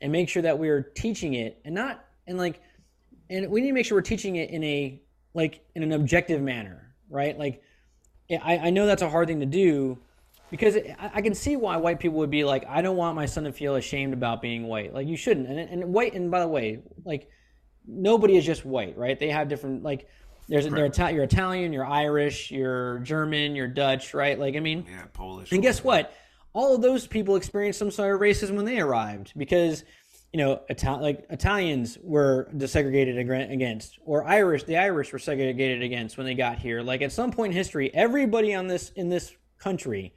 and make sure that we are teaching it and not and like and we need to make sure we're teaching it in a like in an objective manner, right? Like I, I know that's a hard thing to do because it, I can see why white people would be like, I don't want my son to feel ashamed about being white. Like you shouldn't. And and white and by the way, like nobody is just white, right? They have different like there's they're Ita- you're Italian, you're Irish, you're German, you're Dutch, right? Like I mean, yeah, Polish. And guess what? All of those people experienced some sort of racism when they arrived because you know, Ital- like Italians were desegregated against, or Irish, the Irish were segregated against when they got here. Like at some point in history, everybody on this in this country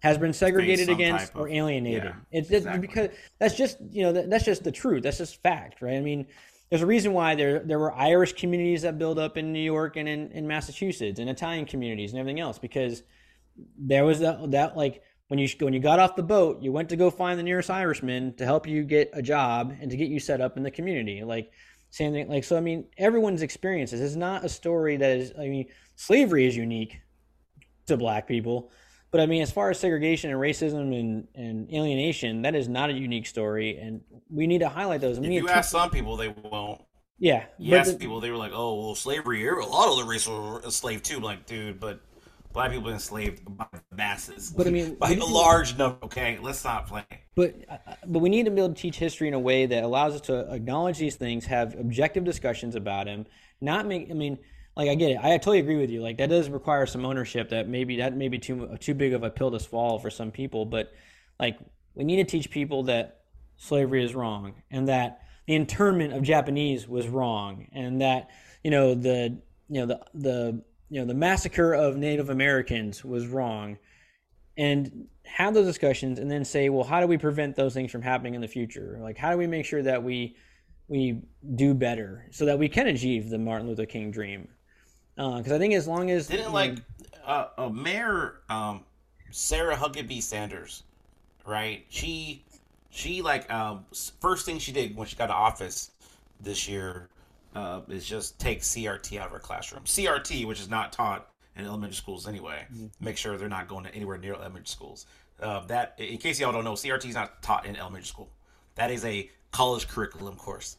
has been segregated against or alienated. Yeah, it's exactly. because that's just you know that, that's just the truth. That's just fact, right? I mean, there's a reason why there there were Irish communities that built up in New York and in, in Massachusetts and Italian communities and everything else because there was that, that like when you when you got off the boat, you went to go find the nearest Irishman to help you get a job and to get you set up in the community. Like same thing. Like so, I mean, everyone's experiences. is not a story that is. I mean, slavery is unique to black people, but I mean, as far as segregation and racism and, and alienation, that is not a unique story, and we need to highlight those. I mean, if you ask some people, they won't. Yeah, Yes, the, people, they were like, "Oh, well, slavery. A lot of the race were enslaved too." like, dude, but black people been enslaved by masses. But I mean, (laughs) by a large number. Okay, let's stop playing. But uh, but we need to be able to teach history in a way that allows us to acknowledge these things, have objective discussions about them, not make. I mean like I get it. I totally agree with you. Like that does require some ownership. That maybe that may be too too big of a pill to swallow for some people. But like we need to teach people that slavery is wrong and that the internment of Japanese was wrong and that you know the you know the the you know the massacre of Native Americans was wrong and have those discussions and then say well how do we prevent those things from happening in the future like how do we make sure that we we do better so that we can achieve the Martin Luther King dream because uh, I think as long as didn't like uh, uh, Mayor um, Sarah Huckabee Sanders, right? She she like um, first thing she did when she got to office this year uh, is just take CRT out of her classroom. CRT, which is not taught in elementary schools anyway. Mm-hmm. Make sure they're not going to anywhere near elementary schools. Uh, that, in case y'all don't know, CRT is not taught in elementary school. That is a college curriculum course.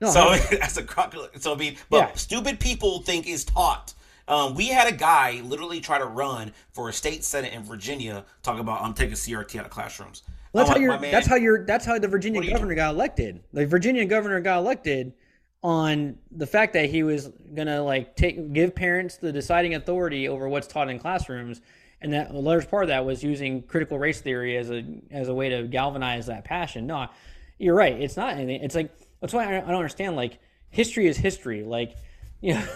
No, so (laughs) as a so I mean, but Yeah. stupid people think is taught. Um, we had a guy literally try to run for a state senate in Virginia, talking about I'm taking CRT out of classrooms. Well, that's I'm how like, you're. Man, That's how you're. That's how the Virginia What are you governor got elected. The Virginia governor got elected on the fact that he was gonna like take give parents the deciding authority over what's taught in classrooms, and that a large part of that was using critical race theory as a as a way to galvanize that passion. No, you're right. It's not anything. It's like that's why I, I don't understand. Like history is history. Like (laughs) you know,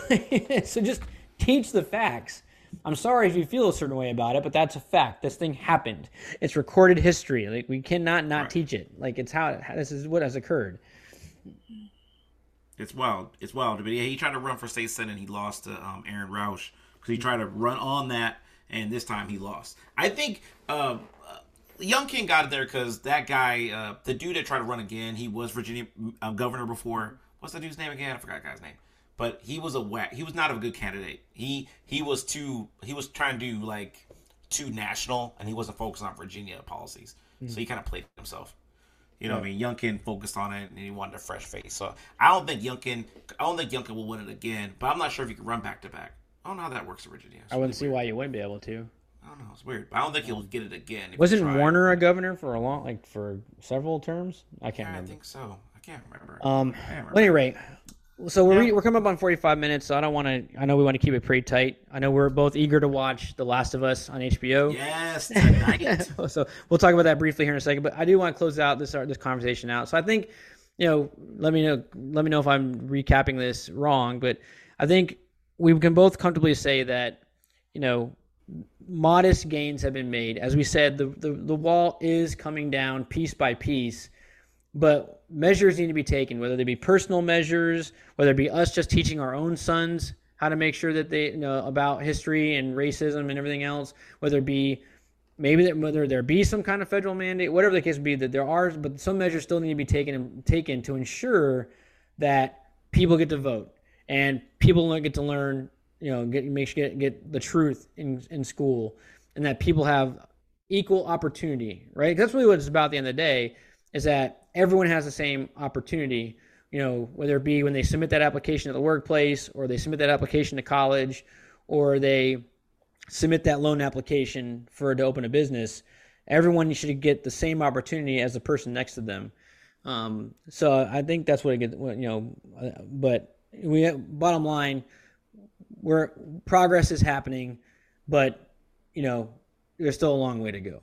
so just teach the facts. I'm sorry if you feel a certain way about it, but that's a fact. This thing happened. It's recorded history. Like we cannot not teach it. Like it's how this is what has occurred. It's wild. It's wild. But yeah, he tried to run for state senate. and He lost to um, Aaron Rouse because he tried to run on that, and this time he lost. I think uh, Youngkin got it there because that guy, uh, the dude that tried to run again, he was Virginia uh, governor before. What's the dude's name again? I forgot guy's name. But he was a whack. He was not a good candidate. He he was too. He was trying to do like too national, and he wasn't focused on Virginia policies. So he kind of played himself. You know, what I mean, Youngkin focused on it, and he wanted a fresh face. So I don't think Youngkin, I don't think Youngkin will win it again. But I'm not sure if he can run back to back. I don't know how that works in Virginia. It's I wouldn't see really why you wouldn't be able to. Don't know. It's weird. But I don't think he'll get it again. Wasn't. Warner a governor for a long, like for several terms? I can't Yeah, I think so. I can't remember. Um, I can't remember. at any rate, so we're, Yeah. we're coming up on 45 minutes, so I don't want to. I know we want to keep it pretty tight. I know we're both eager to watch The Last of Us on HBO. yes, tonight. (laughs) so we'll talk about that briefly here in a second. But I do want to close out this this conversation out. So I think, you know, let me know let me know if I'm recapping this wrong. But I think we can both comfortably say that, you know, modest gains have been made. As we said, the the, the wall is coming down piece by piece. But measures need to be taken, whether they be personal measures, whether it be us just teaching our own sons how to make sure that they you know about history and racism and everything else, whether it be maybe that whether there be some kind of federal mandate, whatever the case be, that there are, but some measures still need to be taken and taken to ensure that people get to vote and people get to learn, you know, get make sure get, get the truth in in school, and that people have equal opportunity, right? that's really what it's about at the end of the day, is that everyone has the same opportunity. You know, whether it be when they submit that application at the workplace, or they submit that application to college, or they submit that loan application for to open a business, everyone should get the same opportunity as the person next to them. Um, so I think that's what it gets. You know, uh, but we have bottom line, where progress is happening, but you know, there's still a long way to go.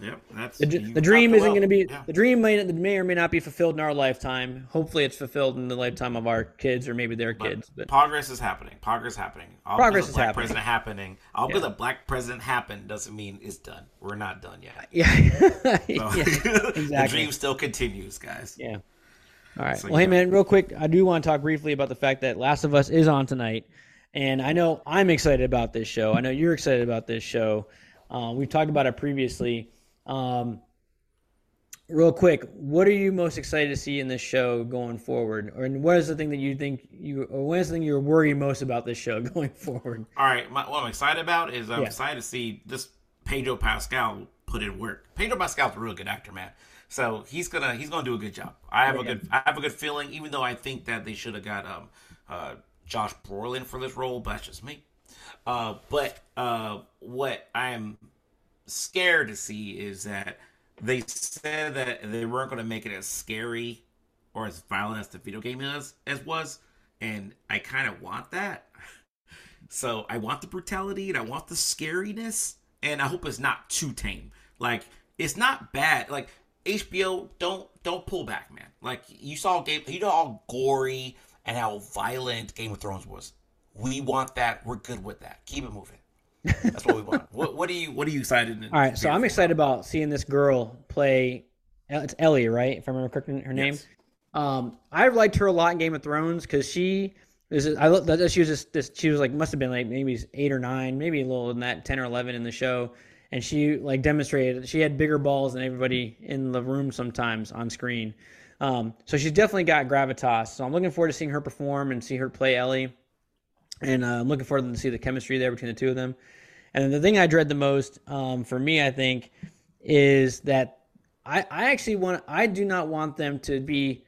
yep, that's The, the dream isn't well. going to be Yeah. the dream may may or may not be fulfilled in our lifetime. Hopefully, it's fulfilled in the lifetime of our kids or maybe their kids. But progress is happening. Progress is happening. I'll Progress is black happening. president happening. I'll be the black president happen doesn't mean it's done. We're not done yet. (laughs) yeah, So, (laughs) yeah, (laughs) the dream still continues, guys. Yeah. All right. So, well, hey, yeah. man, real quick, I do want to talk briefly about the fact that Last of Us is on tonight. And I know I'm excited about this show. I know you're excited about this show. Uh, we've talked about it previously. Um, real quick, what are you most excited to see in this show going forward? Or and what is the thing that you think you, or what is the thing you're worried most about this show (laughs) going forward? All right, my, what I'm excited about is I'm Yeah. excited to see this Pedro Pascal put in work. Pedro Pascal's a real good actor, man. So he's gonna he's gonna do a good job. I have a good I have a good feeling, even though I think that they should have got um uh Josh Brolin for this role, but that's just me. Uh, but uh, what I'm scared to see is that they said that they weren't going to make it as scary or as violent as the video game is as was, and I kind of want that. (laughs) So I want the brutality and I want the scariness, and I hope it's not too tame. Like it's not bad. Like HBO, don't don't pull back, man. Like you saw game, you know how gory and how violent Game of Thrones was. We want that. We're good with that. Keep it moving. That's what we want. (laughs) what what are you what are you excited? All right. So I'm excited about seeing this girl play. It's Ellie, right? If I remember correctly, her name. Yes. Um, I liked her a lot in Game of Thrones because she is. I looked that she was just this. She was like must have been like maybe eight or nine, maybe a little than that, ten or eleven in the show, and she like demonstrated she had bigger balls than everybody in the room sometimes on screen. Um, so she's definitely got gravitas. So I'm looking forward to seeing her perform and see her play Ellie, and uh, I'm looking forward to see the chemistry there between the two of them. And the thing I dread the most um, for me, I think, is that I, I actually want I do not want them to be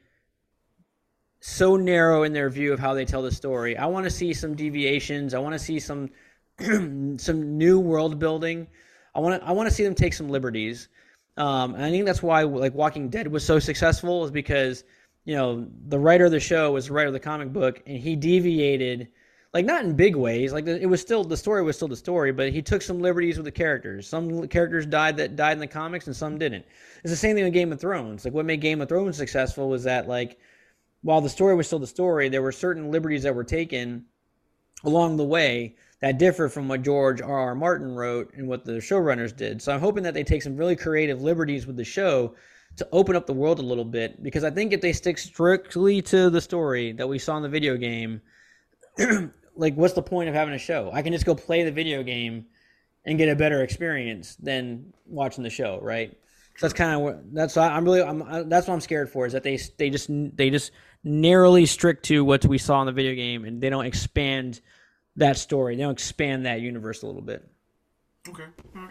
so narrow in their view of how they tell the story. I want to see some deviations. I want to see some (clears throat) some new world building. I want to I want to see them take some liberties. Um, and I think that's why like Walking Dead was so successful is because you know the writer of the show was the writer of the comic book and he deviated like not in big ways like it was still the story was still the story but he took some liberties with the characters. Some characters died that died in the comics and some didn't. It's the same thing with game of thrones. Like what made game of thrones successful was that like while the story was still the story there were certain liberties that were taken along the way that differ from what George R. R. Martin wrote and what the showrunners did. So I'm hoping that they take some really creative liberties with the show to open up the world a little bit because I think if they stick strictly to the story that we saw in the video game, (clears throat) like what's the point of having a show? I can just go play the video game and get a better experience than watching the show, right? So that's kind of what that's I'm really I'm that's what I'm scared for is that they they just they just narrowly strict to what we saw in the video game and they don't expand that story. They don't expand that universe a little bit. Okay.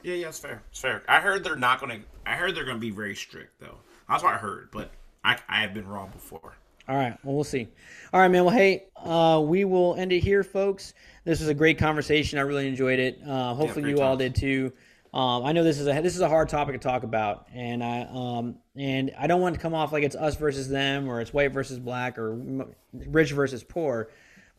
Yeah, yeah, it's fair. It's fair. I heard they're not going to. I heard they're going to be very strict, though. That's what I heard, but I, I have been wrong before. All right. Well, we'll see. All right, man. Well, hey, uh, we will end it here, folks. This was a great conversation. I really enjoyed it. Uh, hopefully, yeah, you all did too. Um, I know this is a this is a hard topic to talk about, and I um, and I don't want to come off like it's us versus them, or it's white versus black, or rich versus poor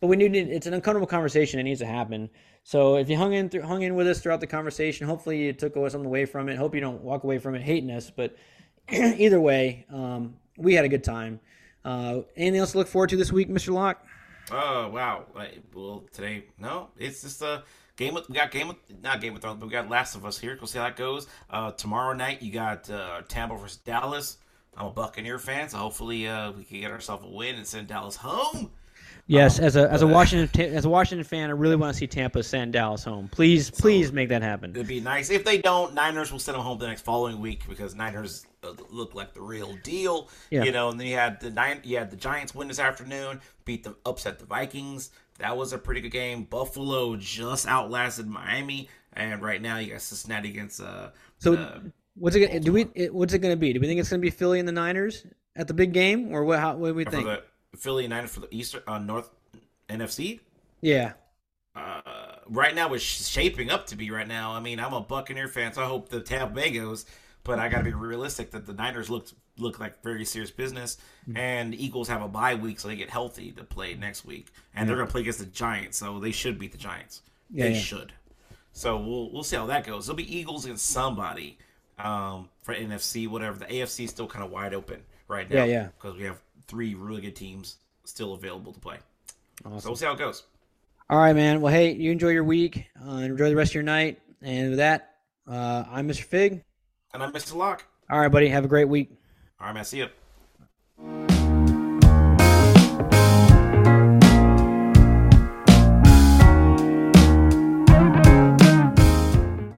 but we need it's an uncomfortable conversation. It needs to happen. So if you hung in through, hung in with us throughout the conversation, hopefully you took something away from it. Hope you don't walk away from it hating us. But (clears throat) either way, um, we had a good time. Uh, anything else to look forward to this week, Mr. Lock? Oh wow! Well, today no, it's just a game. Of, we got game of not Game of Thrones, but we got Last of Us here. We'll see how that goes. Uh, tomorrow night you got uh, Tampa versus Dallas. I'm a Buccaneer fan, so hopefully uh, we can get ourselves a win and send Dallas home. Yes, um, as a as a Washington as a Washington fan, I really want to see Tampa send Dallas home. Please, so please make that happen. It'd be nice if they don't. Niners will send them home the next following week because Niners uh, look like the real deal. Yeah. You know, and then you had the nine, you had the Giants win this afternoon, beat the upset the Vikings. That was a pretty good game. Buffalo just outlasted Miami, and right now you got Cincinnati against. Uh, so uh, what's it? Do we? What's it going to be? Do we think it's going to be Philly and the Niners at the big game, or what? How, what do we think? The, Philly United for the Eastern uh, North NFC. Yeah. Uh, right now, it's shaping up to be right now. I mean, I'm a Buccaneer fan, so I hope the Tampa Bay goes, but I got to be realistic that the Niners look look like very serious business, mm-hmm. and Eagles have a bye week, so they get healthy to play next week, and they're going to play against the Giants, so they should beat the Giants. Yeah, they yeah. should. So we'll we'll see how that goes. It'll be Eagles against somebody um, for NFC, whatever. The AFC is still kind of wide open right now. Yeah, yeah. Because we have three really good teams still available to play. Awesome. So we'll see how it goes. All right, man. Well, hey, you enjoy your week. Uh, enjoy the rest of your night. And with that, uh, I'm Mr. Fig. And I'm Mr. Lock. All right, buddy. Have a great week. All right, man. See you.